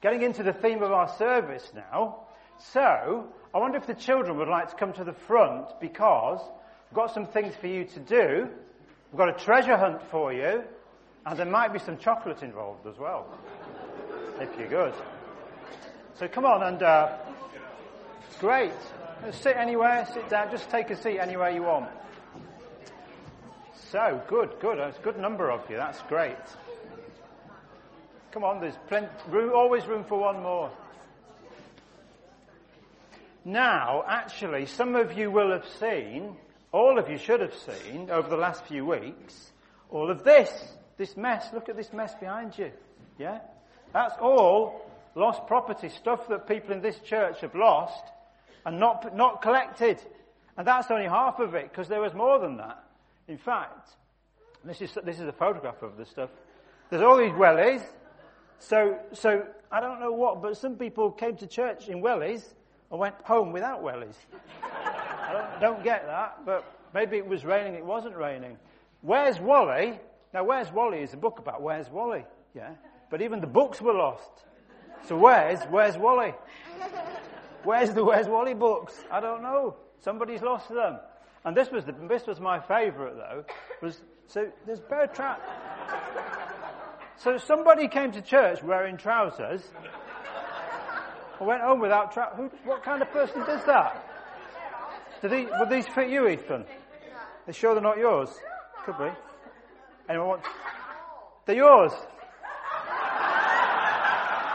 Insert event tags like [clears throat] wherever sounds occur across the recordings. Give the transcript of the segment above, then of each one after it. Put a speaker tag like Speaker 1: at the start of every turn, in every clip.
Speaker 1: Getting into the theme of our service now. So, I wonder if the children would like to come to the front because we've got some things for you to do. We've got a treasure hunt for you, and there might be some chocolate involved as well, if you're good. So come on and, uh, great. Sit anywhere, sit down, just take a seat anywhere you want. So, good, good. There's a good number of you. That's great. Come on, there's plenty, room, always room for one more. Now, actually, some of you will have seen, all of you should have seen over the last few weeks, all of this, this mess. Look at this mess behind you. Yeah? That's all lost property, stuff that people in this church have lost and not, not collected. And that's only half of it, because there was more than that. In fact, this is, this is a photograph of the stuff. There's all these wellies. So, so, I don't know what, but some people came to church in wellies and went home without wellies. I don't, don't get that, but maybe it was raining, it wasn't raining. Where's Wally? Now, Where's Wally is a book about Where's Wally, yeah? But even the books were lost. So where's, where's Wally? Where's the Where's Wally books? I don't know. Somebody's lost them. And this was the, this was my favourite though. Was so there's bear trap. So somebody came to church wearing trousers. I went home without trousers. What kind of person does that? Did he, would these fit you, Ethan? They sure they're not yours? Could be. Anyone want? They're yours.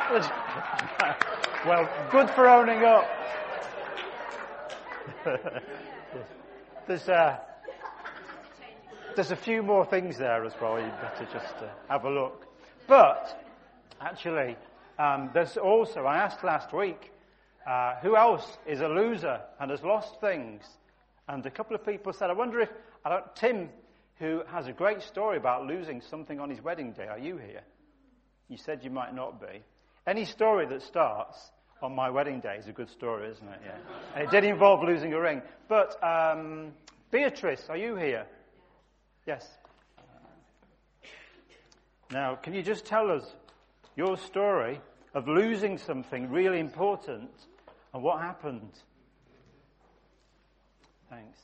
Speaker 1: [laughs] well, good for owning up. [laughs] there's, uh, there's a few more things there as well. You'd better just uh, have a look. But actually, um, there's also. I asked last week, uh, who else is a loser and has lost things? And a couple of people said, I wonder if I don't, Tim, who has a great story about losing something on his wedding day. Are you here? You said you might not be. Any story that starts on my wedding day is a good story, isn't it? Yeah. [laughs] And it did involve losing a ring. But um, Beatrice, are you here? Yes. Now, can you just tell us your story of losing something really important and what happened? Thanks.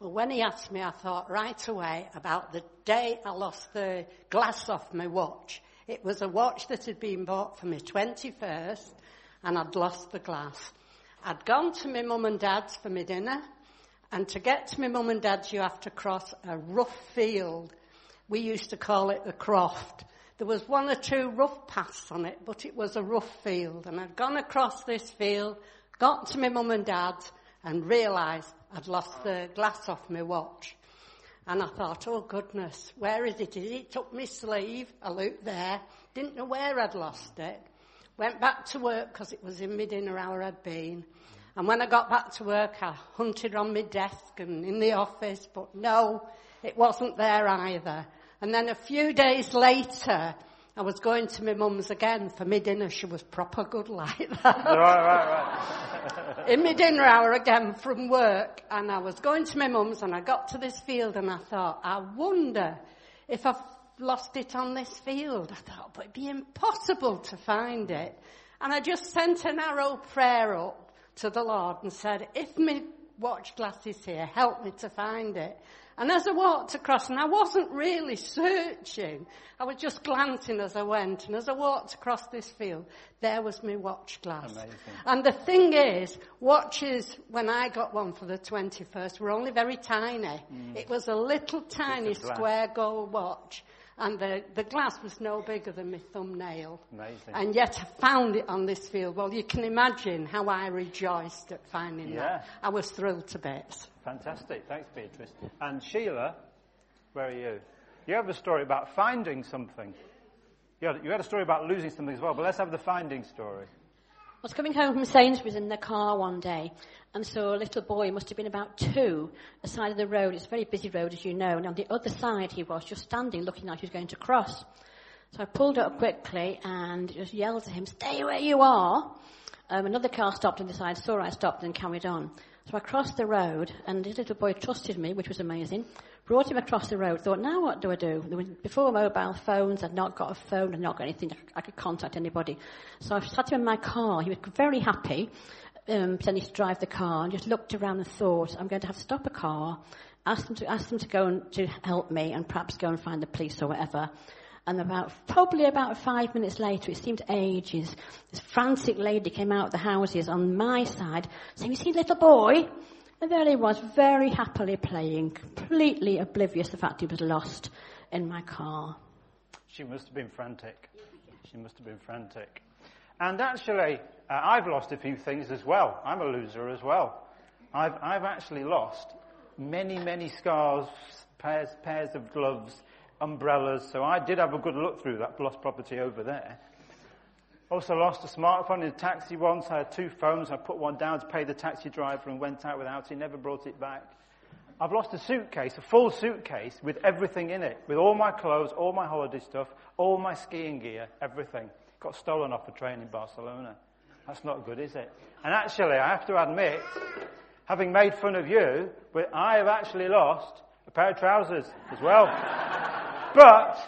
Speaker 2: Well, when he asked me, I thought right away about the day I lost the glass off my watch. It was a watch that had been bought for my 21st and I'd lost the glass. I'd gone to my mum and dad's for my dinner and to get to my mum and dad's you have to cross a rough field. We used to call it the croft. There was one or two rough paths on it, but it was a rough field. And I'd gone across this field, got to my mum and dad's and realised I'd lost the glass off my watch. And I thought, oh goodness, where is it? Is it up my sleeve? I looked there, didn't know where I'd lost it. Went back to work because it was in my dinner hour I'd been. And when I got back to work, I hunted on my desk and in the office, but no, it wasn't there either. And then a few days later, I was going to my mum's again for my dinner. She was proper good like [laughs] that.
Speaker 1: Right, right,
Speaker 2: right. In my dinner hour again from work, and I was going to my mum's, and I got to this field, and I thought, I wonder if I've lost it on this field. I thought, but it'd be impossible to find it. And I just sent a narrow prayer up to the Lord and said, if my watch glass is here, help me to find it. And as I walked across, and I wasn't really searching, I was just glancing as I went, and as I walked across this field, there was my watch glass.
Speaker 1: Amazing.
Speaker 2: And the thing is, watches, when I got one for the 21st, were only very tiny. Mm. It was a little tiny square gold watch and the, the glass was no bigger than my thumbnail.
Speaker 1: Amazing.
Speaker 2: And yet I found it on this field. Well, you can imagine how I rejoiced at finding
Speaker 1: yeah.
Speaker 2: that. I was thrilled to bits.
Speaker 1: Fantastic. Thanks, Beatrice. And Sheila, where are you? You have a story about finding something. You had, you had a story about losing something as well, but let's have the finding story.
Speaker 3: I was coming home from Sainsbury's in the car one day and saw a little boy, must have been about two, the side of the road. It's a very busy road, as you know, and on the other side he was, just standing, looking like he was going to cross. So I pulled up quickly and just yelled to him, stay where you are. Um, another car stopped on the side, saw I stopped and carried on. So I crossed the road, and this little boy trusted me, which was amazing. Brought him across the road. Thought, now what do I do? Before mobile phones, I'd not got a phone, I'd not got anything. I could contact anybody. So I sat him in my car. He was very happy, um, pretending to drive the car, and just looked around and thought, I'm going to have to stop a car, ask them to ask them to go and to help me, and perhaps go and find the police or whatever. And about, probably about five minutes later, it seemed ages, this frantic lady came out of the houses on my side saying, you see little boy? And there he was, very happily playing, completely oblivious to the fact he was lost in my car.
Speaker 1: She must have been frantic. She must have been frantic. And actually, uh, I've lost a few things as well. I'm a loser as well. I've, I've actually lost many, many scarves, pairs, pairs of gloves, umbrellas. So I did have a good look through that lost property over there. Also lost a smartphone in a taxi once. I had two phones. I put one down to pay the taxi driver and went out without it. Never brought it back. I've lost a suitcase, a full suitcase with everything in it, with all my clothes, all my holiday stuff, all my skiing gear, everything. Got stolen off a train in Barcelona. That's not good, is it? And actually, I have to admit, having made fun of you, but I have actually lost a pair of trousers as well. But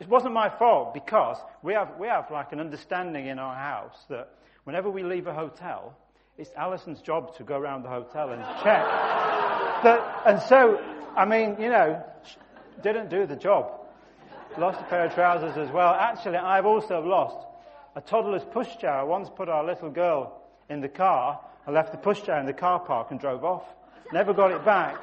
Speaker 1: it wasn't my fault because we have, we have like an understanding in our house that whenever we leave a hotel, it's Alison's job to go around the hotel and check. [laughs] that, and so, I mean, you know, didn't do the job. Lost a pair of trousers as well. Actually, I've also lost a toddler's pushchair. I once put our little girl in the car. I left the pushchair in the car park and drove off. Never got it back.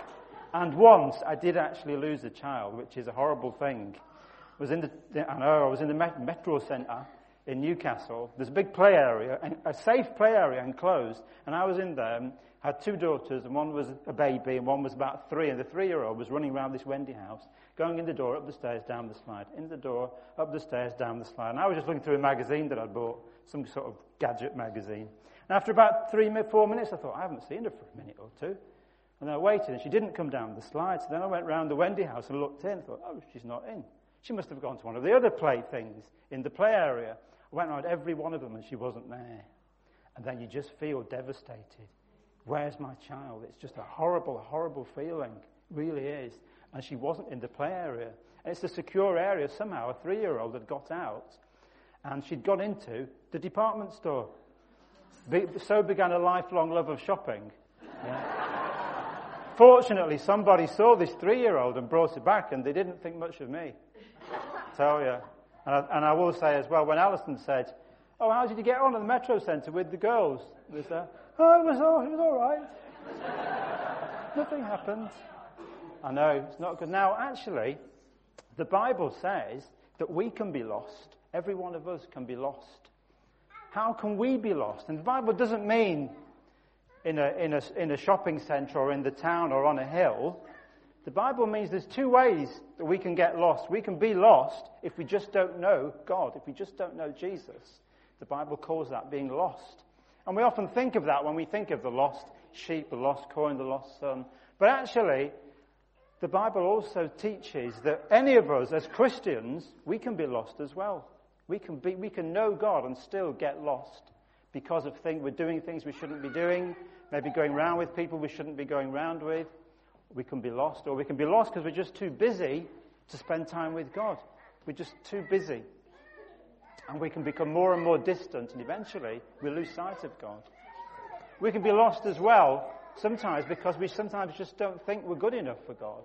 Speaker 1: And once I did actually lose a child, which is a horrible thing. I was in the, I know, I was in the metro centre in Newcastle. There's a big play area, a safe play area enclosed, and I was in there. And had two daughters, and one was a baby, and one was about three, and the three-year-old was running around this Wendy house, going in the door, up the stairs, down the slide, in the door, up the stairs, down the slide. And I was just looking through a magazine that I'd bought, some sort of gadget magazine. And after about three, four minutes, I thought, I haven't seen her for a minute or two. And I waited, and she didn't come down the slide. So then I went round the Wendy house and looked in. thought, oh, she's not in. She must have gone to one of the other play things in the play area. I went around every one of them, and she wasn't there. And then you just feel devastated. Where's my child? It's just a horrible, horrible feeling. It really is. And she wasn't in the play area. And it's a secure area. Somehow a three year old had got out and she'd gone into the department store. So began a lifelong love of shopping. Yeah. Fortunately, somebody saw this three-year-old and brought it back, and they didn't think much of me. [laughs] Tell you. And I, and I will say as well, when Alison said, "Oh, how did you get on at the Metro Centre with the girls?" Was uh, "Oh, it was all, it was all right. [laughs] Nothing happened." I know it's not good. Now, actually, the Bible says that we can be lost. Every one of us can be lost. How can we be lost? And the Bible doesn't mean in a, in a, in a shopping centre or in the town or on a hill. The Bible means there's two ways that we can get lost. We can be lost if we just don't know God, if we just don't know Jesus. The Bible calls that being lost. And we often think of that when we think of the lost sheep, the lost coin, the lost son. But actually, the Bible also teaches that any of us as Christians, we can be lost as well. We can, be, we can know God and still get lost because of things, we're doing things we shouldn't be doing, maybe going around with people we shouldn't be going around with. We can be lost, or we can be lost because we're just too busy to spend time with God. We're just too busy. And we can become more and more distant, and eventually we lose sight of God. We can be lost as well, sometimes because we sometimes just don't think we're good enough for God.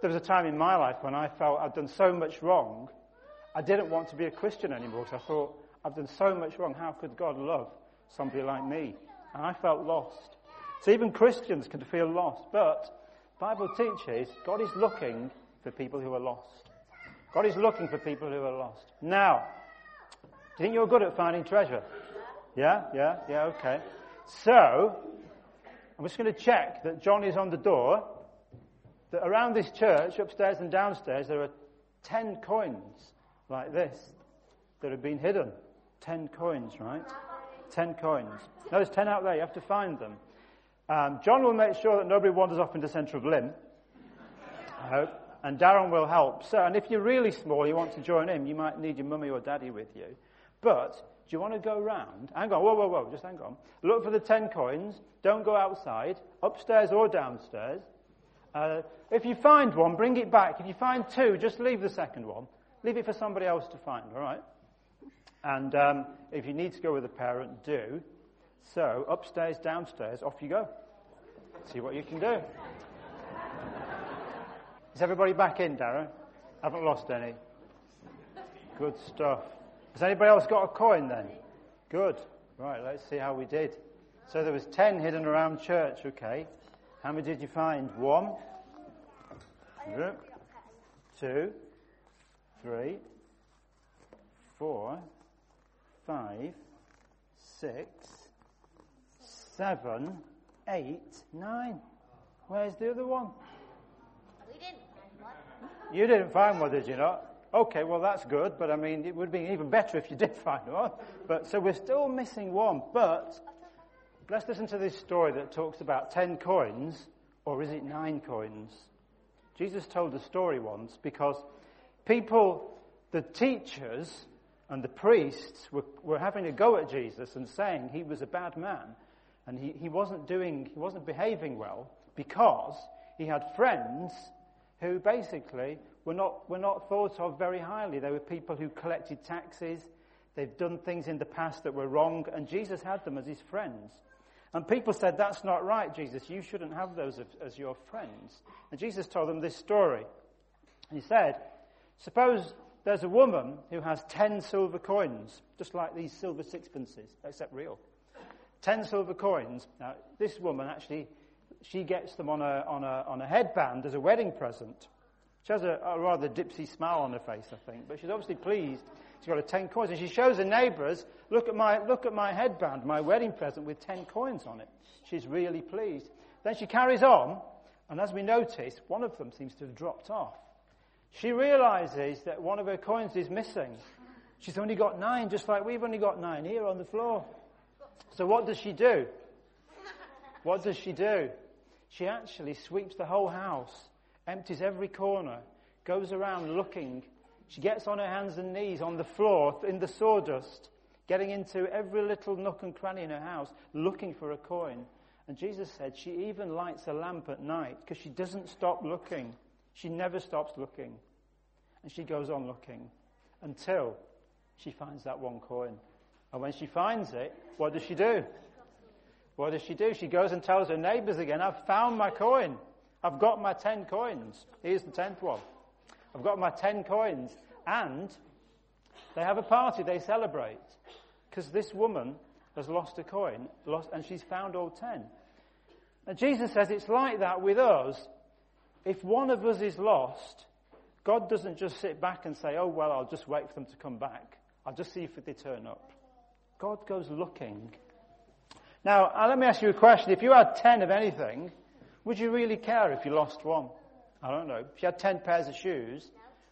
Speaker 1: There was a time in my life when I felt I'd done so much wrong, I didn't want to be a Christian anymore because I thought, I've done so much wrong. How could God love somebody like me? And I felt lost. So even Christians can feel lost. But Bible teaches God is looking for people who are lost. God is looking for people who are lost. Now, do you think you're good at finding treasure? Yeah, yeah, yeah, okay. So, I'm just going to check that John is on the door. That around this church, upstairs and downstairs, there are ten coins like this that have been hidden. Ten coins, right? Ten coins. No, there's ten out there. You have to find them. Um, John will make sure that nobody wanders off into of Lynn. I hope. And Darren will help. So, and if you're really small, you want to join him, you might need your mummy or daddy with you. But do you want to go round? Hang on, whoa, whoa, whoa, just hang on. Look for the 10 coins. Don't go outside, upstairs or downstairs. Uh, if you find one, bring it back. If you find two, just leave the second one. Leave it for somebody else to find, all right? And um, if you need to go with a parent, do. So, upstairs, downstairs, off you go. See what you can do. Is everybody back in, Darren? Haven't lost any. Good stuff. Has anybody else got a coin then? Good. Right, let's see how we did. So there was ten hidden around church, okay. How many did you find? One, two, three, four, five, six, seven, eight, nine. Where's the other one?
Speaker 4: We didn't find one.
Speaker 1: You didn't find one, did you not? Okay, well that's good, but I mean, it would be even better if you did find one. But so we're still missing one. But let's listen to this story that talks about ten coins, or is it nine coins? Jesus told the story once because people, the teachers and the priests were, were having a go at Jesus and saying he was a bad man and he, he wasn't doing, he wasn't behaving well because he had friends who basically were not, were not thought of very highly. They were people who collected taxes. They've done things in the past that were wrong, and Jesus had them as his friends. And people said, That's not right, Jesus. You shouldn't have those as, as your friends. And Jesus told them this story. He said, Suppose there's a woman who has ten silver coins, just like these silver sixpences, except real. Ten silver coins. Now, this woman actually, she gets them on a, on a, on a headband as a wedding present. She has a, a rather dipsy smile on her face, I think, but she's obviously pleased. She's got a ten coins, and she shows her neighbours, look at my, look at my headband, my wedding present with ten coins on it. She's really pleased. Then she carries on, and as we notice, one of them seems to have dropped off. She realizes that one of her coins is missing. She's only got nine, just like we've only got nine here on the floor. So what does she do? What does she do? She actually sweeps the whole house, empties every corner, goes around looking. She gets on her hands and knees on the floor in the sawdust, getting into every little nook and cranny in her house, looking for a coin. And Jesus said she even lights a lamp at night because she doesn't stop looking. She never stops looking. And she goes on looking until she finds that one coin. And when she finds it, what does she do? What does she do? She goes and tells her neighbors again, I've found my coin. I've got my ten coins. Here's the tenth one. I've got my ten coins. And they have a party, they celebrate. Because this woman has lost a coin, lost, and she's found all ten. And Jesus says it's like that with us. If one of us is lost, God doesn't just sit back and say, oh, well, I'll just wait for them to come back. I'll just see if they turn up. God goes looking. Now, uh, let me ask you a question. If you had ten of anything, would you really care if you lost one? I don't know. If you had ten pairs of shoes,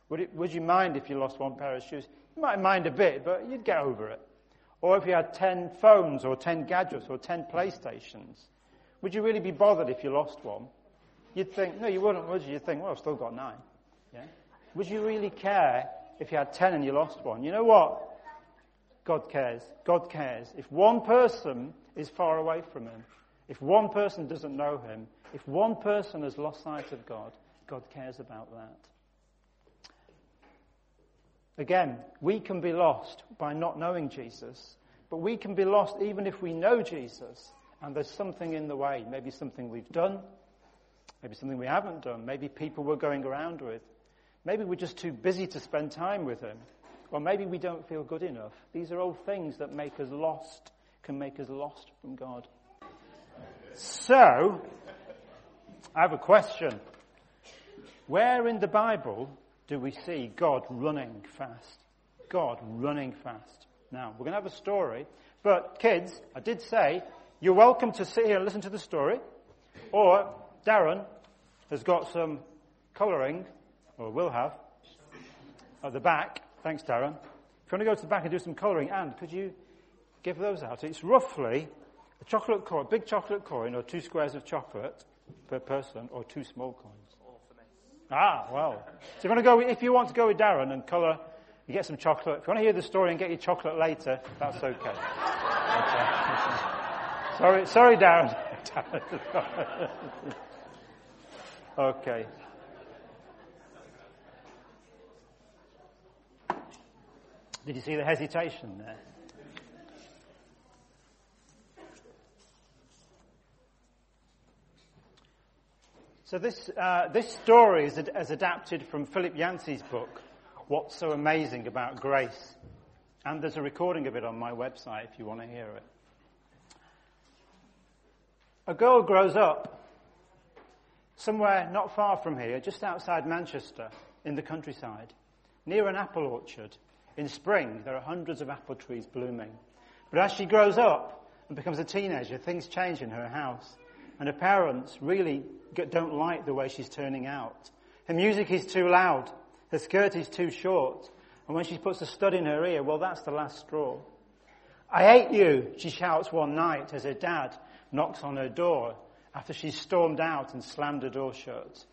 Speaker 1: would, it, would you mind if you lost one pair of shoes? You might mind a bit, but you'd get over it. Or if you had ten phones or ten gadgets or ten PlayStations, would you really be bothered if you lost one? You'd think, no, you wouldn't, would you? You'd think, well, I've still got nine. Yeah? Would you really care if you had ten and you lost one? You know what? God cares. God cares. If one person is far away from Him, if one person doesn't know Him, if one person has lost sight of God, God cares about that. Again, we can be lost by not knowing Jesus, but we can be lost even if we know Jesus and there's something in the way. Maybe something we've done, maybe something we haven't done, maybe people we're going around with. Maybe we're just too busy to spend time with Him. Or maybe we don't feel good enough. These are all things that make us lost, can make us lost from God. So, I have a question. Where in the Bible do we see God running fast? God running fast. Now, we're going to have a story, but kids, I did say, you're welcome to sit here and listen to the story, or Darren has got some colouring, or will have, at the back, Thanks, Darren. If you want to go to the back and do some colouring, and could you give those out? It's roughly a chocolate coin, a big chocolate coin, or two squares of chocolate per person, or two small coins. Ah, well. So if you want to go, if you want to go with Darren and colour You get some chocolate. If you want to hear the story and get your chocolate later, that's okay. [laughs] okay. [laughs] sorry, sorry, Darren. [laughs] okay. Did you see the hesitation there? So this, uh, this story is, ad- is adapted from Philip Yancey's book, What's So Amazing About Grace. And there's a recording of it on my website if you want to hear it. A girl grows up somewhere not far from here, just outside Manchester, in the countryside, near an apple orchard. In spring, there are hundreds of apple trees blooming. But as she grows up and becomes a teenager, things change in her house. And her parents really don't like the way she's turning out. Her music is too loud. Her skirt is too short. And when she puts a stud in her ear, well, that's the last straw. I hate you, she shouts one night as her dad knocks on her door after she's stormed out and slammed the door shut.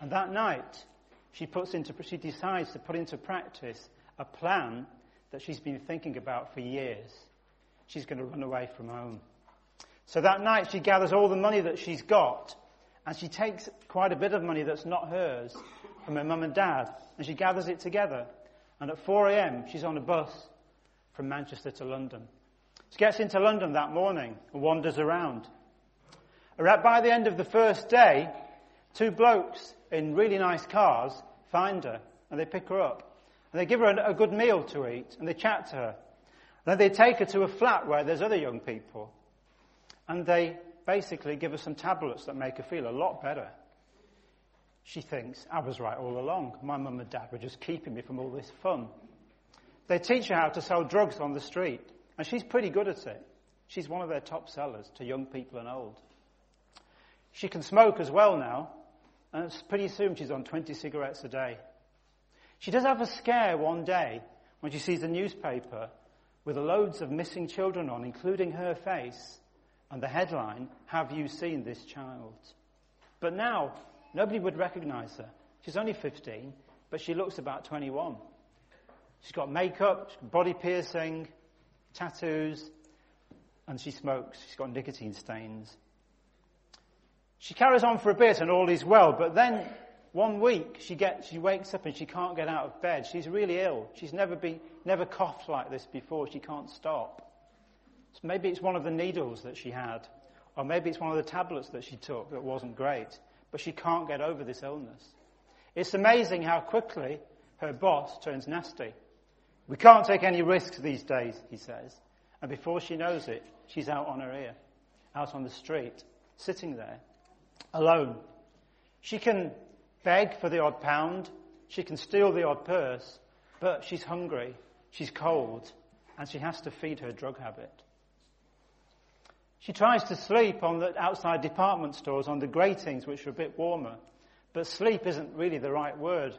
Speaker 1: And that night, she puts into, she decides to put into practice a plan that she's been thinking about for years. She's going to run away from home. So that night she gathers all the money that she's got and she takes quite a bit of money that's not hers from her mum and dad and she gathers it together. And at 4 a.m. she's on a bus from Manchester to London. She gets into London that morning and wanders around. By the end of the first day, two blokes in really nice cars find her and they pick her up. And they give her a good meal to eat and they chat to her. And then they take her to a flat where there's other young people and they basically give her some tablets that make her feel a lot better. She thinks, I was right all along. My mum and dad were just keeping me from all this fun. They teach her how to sell drugs on the street, and she's pretty good at it. She's one of their top sellers to young people and old. She can smoke as well now, and it's pretty soon she's on 20 cigarettes a day. She does have a scare one day when she sees a newspaper with loads of missing children on, including her face, and the headline, Have You Seen This Child? But now, nobody would recognize her. She's only 15, but she looks about 21. She's got makeup, body piercing, tattoos, and she smokes. She's got nicotine stains. She carries on for a bit and all is well, but then one week she gets, she wakes up and she can't get out of bed. She's really ill. She's never been, never coughed like this before. She can't stop. So maybe it's one of the needles that she had, or maybe it's one of the tablets that she took that wasn't great, but she can't get over this illness. It's amazing how quickly her boss turns nasty. We can't take any risks these days, he says. And before she knows it, she's out on her ear, out on the street, sitting there, alone. She can beg for the odd pound, she can steal the odd purse, but she's hungry, she's cold, and she has to feed her drug habit. She tries to sleep on the outside department stores on the gratings, which are a bit warmer. But sleep isn't really the right word.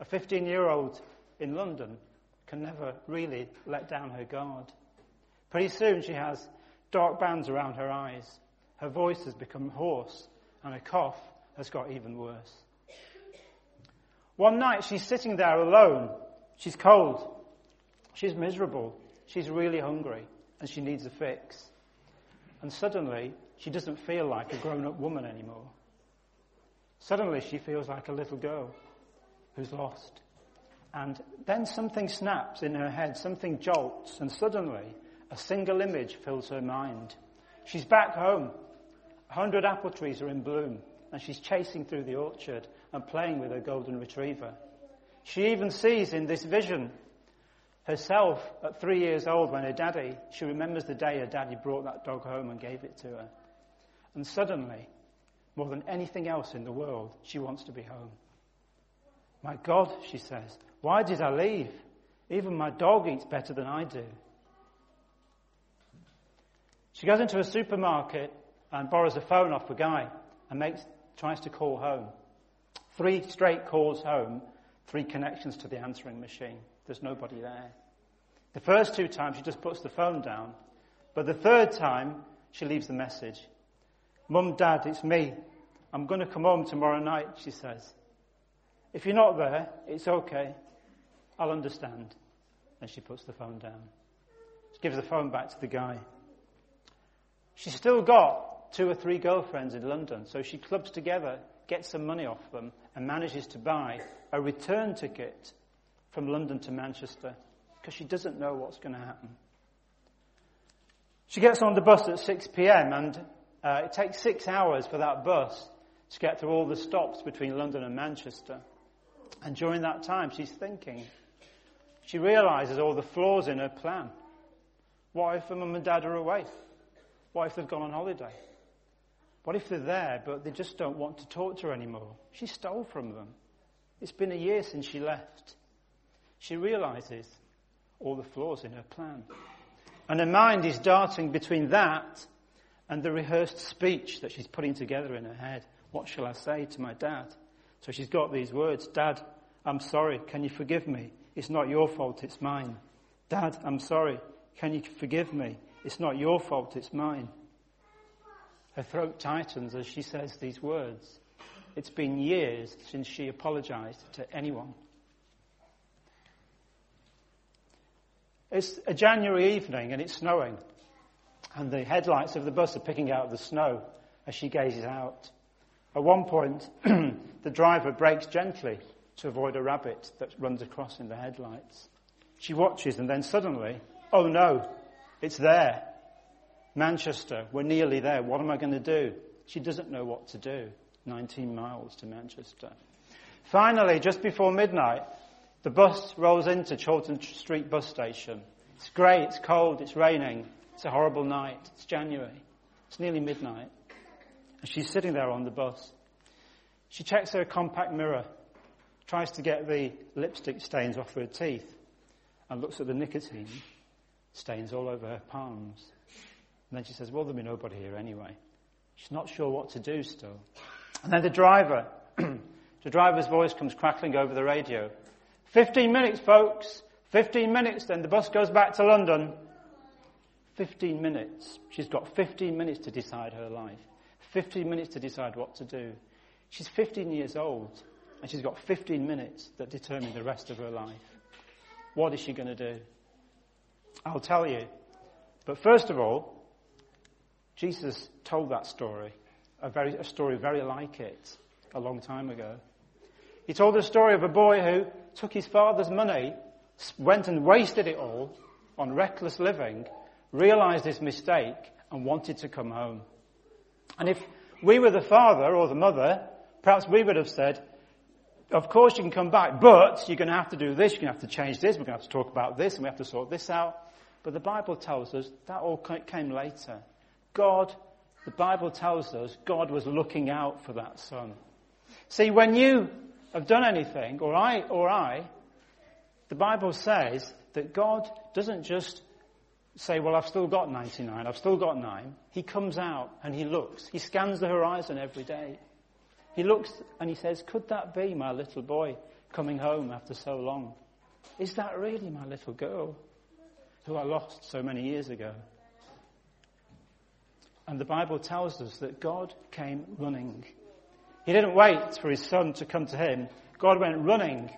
Speaker 1: A 15 year old in London can never really let down her guard. Pretty soon she has dark bands around her eyes. Her voice has become hoarse, and her cough has got even worse. One night she's sitting there alone. She's cold. She's miserable. She's really hungry, and she needs a fix. And suddenly, she doesn't feel like a grown up woman anymore. Suddenly, she feels like a little girl who's lost. And then something snaps in her head, something jolts, and suddenly a single image fills her mind. She's back home. A hundred apple trees are in bloom, and she's chasing through the orchard and playing with her golden retriever. She even sees in this vision Herself, at three years old, when her daddy, she remembers the day her daddy brought that dog home and gave it to her. And suddenly, more than anything else in the world, she wants to be home. My God, she says, why did I leave? Even my dog eats better than I do. She goes into a supermarket and borrows a phone off a guy and makes, tries to call home. Three straight calls home, three connections to the answering machine. There's nobody there. The first two times she just puts the phone down, but the third time she leaves the message. Mum, Dad, it's me. I'm going to come home tomorrow night, she says. If you're not there, it's okay. I'll understand. and she puts the phone down. She gives the phone back to the guy. She's still got two or three girlfriends in London, so she clubs together, gets some money off them, and manages to buy a return ticket from London to Manchester because she doesn't know what's going to happen. She gets on the bus at 6 p.m. and uh, it takes six hours for that bus to get through all the stops between London and Manchester. And during that time, she's thinking. She realizes all the flaws in her plan. What if her mum and dad are away? What if they've gone on holiday? What if they're there, but they just don't want to talk to her anymore? She stole from them. It's been a year since she left. She realizes all the flaws in her plan. And her mind is darting between that and the rehearsed speech that she's putting together in her head. What shall I say to my dad? So she's got these words Dad, I'm sorry. Can you forgive me? It's not your fault, it's mine. Dad, I'm sorry. Can you forgive me? It's not your fault, it's mine. Her throat tightens as she says these words. It's been years since she apologized to anyone. It's a January evening and it's snowing, and the headlights of the bus are picking out the snow as she gazes out. At one point, [clears throat] the driver brakes gently to avoid a rabbit that runs across in the headlights. She watches and then suddenly, oh no, it's there. Manchester, we're nearly there. What am I going to do? She doesn't know what to do. 19 miles to Manchester. Finally, just before midnight, the bus rolls into Chorlton Street bus station. It's grey, it's cold, it's raining. It's a horrible night. It's January. It's nearly midnight. And she's sitting there on the bus. She checks her compact mirror, tries to get the lipstick stains off her teeth, and looks at the nicotine stains all over her palms. And then she says, Well, there'll be nobody here anyway. She's not sure what to do still. And then the driver, [clears throat] the driver's voice comes crackling over the radio. 15 minutes, folks. 15 minutes, then the bus goes back to London. 15 minutes. She's got 15 minutes to decide her life. 15 minutes to decide what to do. She's 15 years old, and she's got 15 minutes that determine the rest of her life. What is she going to do? I'll tell you. But first of all, Jesus told that story, a, very, a story very like it, a long time ago. He told the story of a boy who took his father's money, went and wasted it all on reckless living, realized his mistake, and wanted to come home. And if we were the father or the mother, perhaps we would have said, of course you can come back, but you're going to have to do this, you're going to have to change this, we're going to have to talk about this, and we have to sort this out. But the Bible tells us that all came later. God, the Bible tells us God was looking out for that son. See, when you have done anything, or I, or I, the Bible says that God doesn't just say, well, I've still got 99, I've still got nine. He comes out and he looks. He scans the horizon every day. He looks and he says, could that be my little boy coming home after so long? Is that really my little girl who I lost so many years ago? And the Bible tells us that God came running he didn't wait for his son to come to him. God went running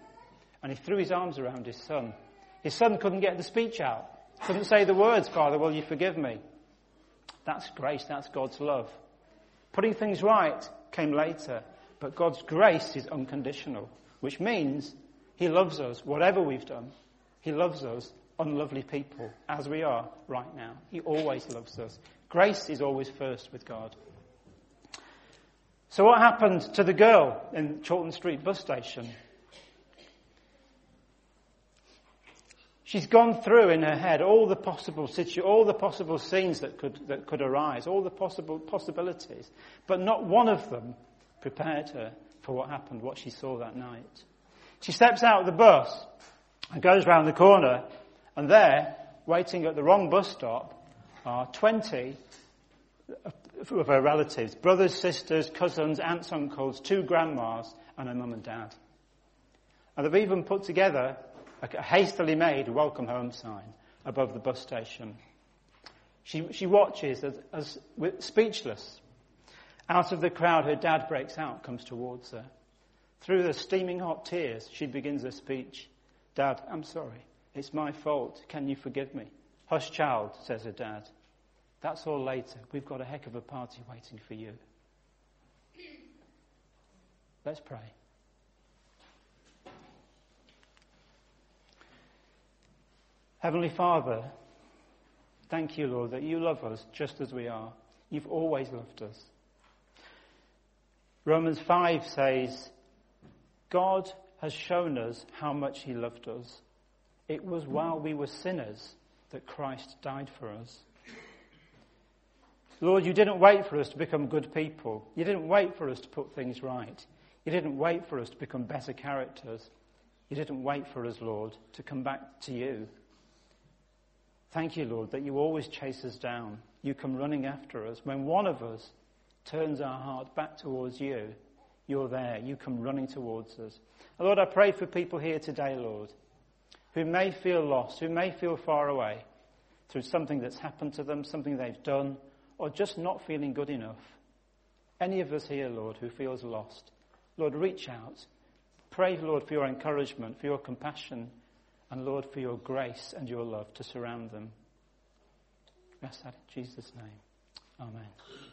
Speaker 1: and he threw his arms around his son. His son couldn't get the speech out. Couldn't say the words, Father, will you forgive me? That's grace. That's God's love. Putting things right came later, but God's grace is unconditional, which means he loves us, whatever we've done. He loves us, unlovely people, as we are right now. He always loves us. Grace is always first with God. So what happened to the girl in Chorlton Street bus station? She's gone through in her head all the possible situ- all the possible scenes that could, that could arise, all the possible possibilities, but not one of them prepared her for what happened, what she saw that night. She steps out of the bus and goes round the corner, and there, waiting at the wrong bus stop, are 20 of her relatives brothers, sisters, cousins, aunts, uncles, two grandmas, and her mum and dad. And they've even put together a hastily made welcome home sign above the bus station. She, she watches as, as speechless. Out of the crowd, her dad breaks out, comes towards her. Through the steaming hot tears, she begins her speech. Dad, I'm sorry. It's my fault. Can you forgive me? Hush, child, says her dad. That's all later. We've got a heck of a party waiting for you. Let's pray. Heavenly Father, thank you, Lord, that you love us just as we are. You've always loved us. Romans 5 says, God has shown us how much he loved us. It was while we were sinners that Christ died for us. Lord, you didn't wait for us to become good people. You didn't wait for us to put things right. You didn't wait for us to become better characters. You didn't wait for us, Lord, to come back to you. Thank you, Lord, that you always chase us down. You come running after us. When one of us turns our heart back towards you, you're there. You come running towards us. Lord, I pray for people here today, Lord, who may feel lost, who may feel far away through something that's happened to them, something they've done, or just not feeling good enough. Any of us here, Lord, who feels lost, Lord, reach out. Pray, Lord, for your encouragement, for your compassion, and Lord, for your grace and your love to surround them. Ask that in Jesus' name. Amen.